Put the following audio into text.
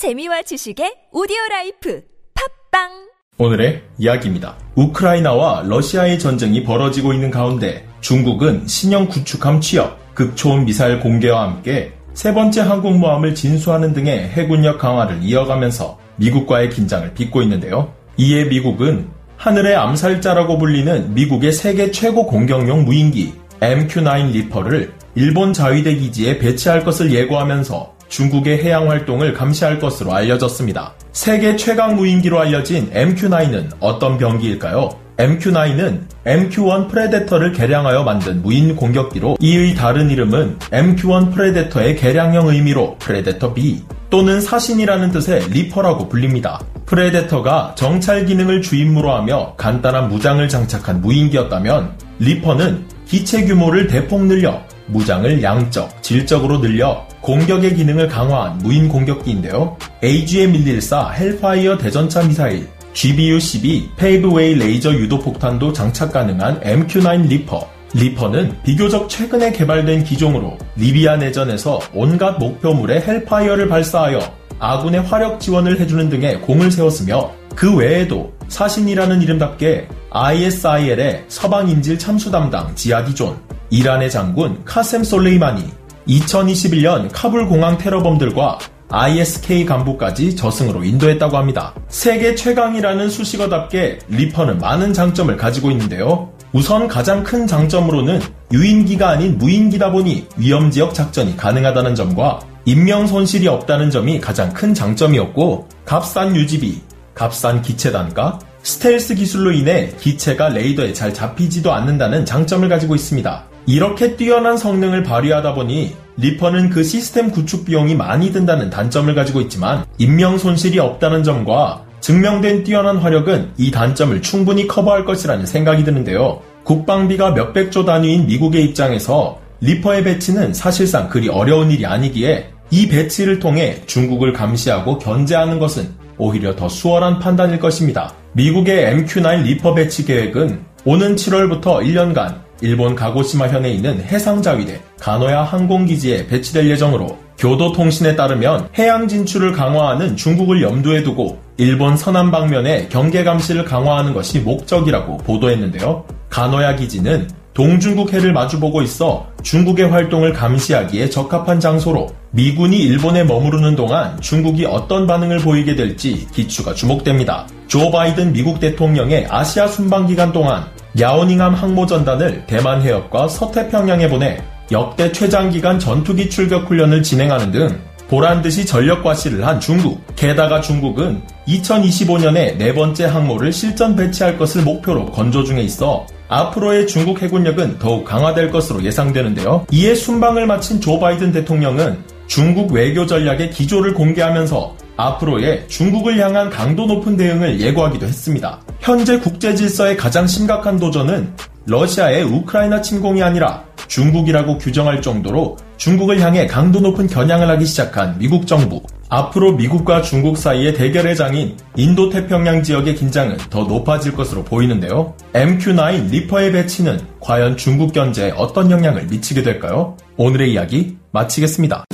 재미와 지식의 오디오 라이프 팝빵 오늘의 이야기입니다. 우크라이나와 러시아의 전쟁이 벌어지고 있는 가운데 중국은 신형 구축함 취역, 극초음 미사일 공개와 함께 세 번째 항공모함을 진수하는 등의 해군력 강화를 이어가면서 미국과의 긴장을 빚고 있는데요. 이에 미국은 하늘의 암살자라고 불리는 미국의 세계 최고 공격용 무인기 MQ-9 리퍼를 일본 자위대 기지에 배치할 것을 예고하면서 중국의 해양 활동을 감시할 것으로 알려졌습니다. 세계 최강 무인기로 알려진 MQ-9은 어떤 병기일까요? MQ-9은 MQ-1 프레데터를 개량하여 만든 무인 공격기로 이의 다른 이름은 MQ-1 프레데터의 개량형 의미로 프레데터 B 또는 사신이라는 뜻의 리퍼라고 불립니다. 프레데터가 정찰 기능을 주임무로 하며 간단한 무장을 장착한 무인기였다면 리퍼는 기체 규모를 대폭 늘려 무장을 양적, 질적으로 늘려 공격의 기능을 강화한 무인 공격기인데요. AGM-114 헬파이어 대전차 미사일, GBU-12 페이브웨이 레이저 유도 폭탄도 장착 가능한 MQ-9 리퍼. 리퍼는 비교적 최근에 개발된 기종으로 리비아 내전에서 온갖 목표물에 헬파이어를 발사하여 아군의 화력 지원을 해주는 등의 공을 세웠으며 그 외에도 사신이라는 이름답게 ISIL의 서방 인질 참수 담당 지하디 존, 이란의 장군 카셈 솔레이마니, 2021년 카불 공항 테러범들과 ISK 간부까지 저승으로 인도했다고 합니다. 세계 최강이라는 수식어답게 리퍼는 많은 장점을 가지고 있는데요. 우선 가장 큰 장점으로는 유인기가 아닌 무인기다 보니 위험 지역 작전이 가능하다는 점과 인명 손실이 없다는 점이 가장 큰 장점이었고 값싼 유지비, 값싼 기체 단가, 스텔스 기술로 인해 기체가 레이더에 잘 잡히지도 않는다는 장점을 가지고 있습니다. 이렇게 뛰어난 성능을 발휘하다 보니 리퍼는 그 시스템 구축 비용이 많이 든다는 단점을 가지고 있지만 인명 손실이 없다는 점과 증명된 뛰어난 화력은 이 단점을 충분히 커버할 것이라는 생각이 드는데요. 국방비가 몇백조 단위인 미국의 입장에서 리퍼의 배치는 사실상 그리 어려운 일이 아니기에 이 배치를 통해 중국을 감시하고 견제하는 것은 오히려 더 수월한 판단일 것입니다. 미국의 MQ-9 리퍼 배치 계획은 오는 7월부터 1년간 일본 가고시마 현에 있는 해상자위대 가노야 항공기지에 배치될 예정으로 교도통신에 따르면 해양 진출을 강화하는 중국을 염두에 두고 일본 서남 방면의 경계 감시를 강화하는 것이 목적이라고 보도했는데요. 가노야 기지는 동중국해를 마주보고 있어 중국의 활동을 감시하기에 적합한 장소로 미군이 일본에 머무르는 동안 중국이 어떤 반응을 보이게 될지 기추가 주목됩니다. 조 바이든 미국 대통령의 아시아 순방 기간 동안 야오닝함 항모전단을 대만 해협과 서태평양에 보내 역대 최장기간 전투기 출격 훈련을 진행하는 등 보란듯이 전력 과시를 한 중국. 게다가 중국은 2025년에 네 번째 항모를 실전 배치할 것을 목표로 건조 중에 있어 앞으로의 중국 해군력은 더욱 강화될 것으로 예상되는데요. 이에 순방을 마친 조 바이든 대통령은 중국 외교 전략의 기조를 공개하면서 앞으로의 중국을 향한 강도 높은 대응을 예고하기도 했습니다. 현재 국제 질서의 가장 심각한 도전은 러시아의 우크라이나 침공이 아니라 중국이라고 규정할 정도로 중국을 향해 강도 높은 겨냥을 하기 시작한 미국 정부. 앞으로 미국과 중국 사이의 대결의 장인 인도 태평양 지역의 긴장은 더 높아질 것으로 보이는데요. MQ-9 리퍼의 배치는 과연 중국 견제에 어떤 영향을 미치게 될까요? 오늘의 이야기 마치겠습니다.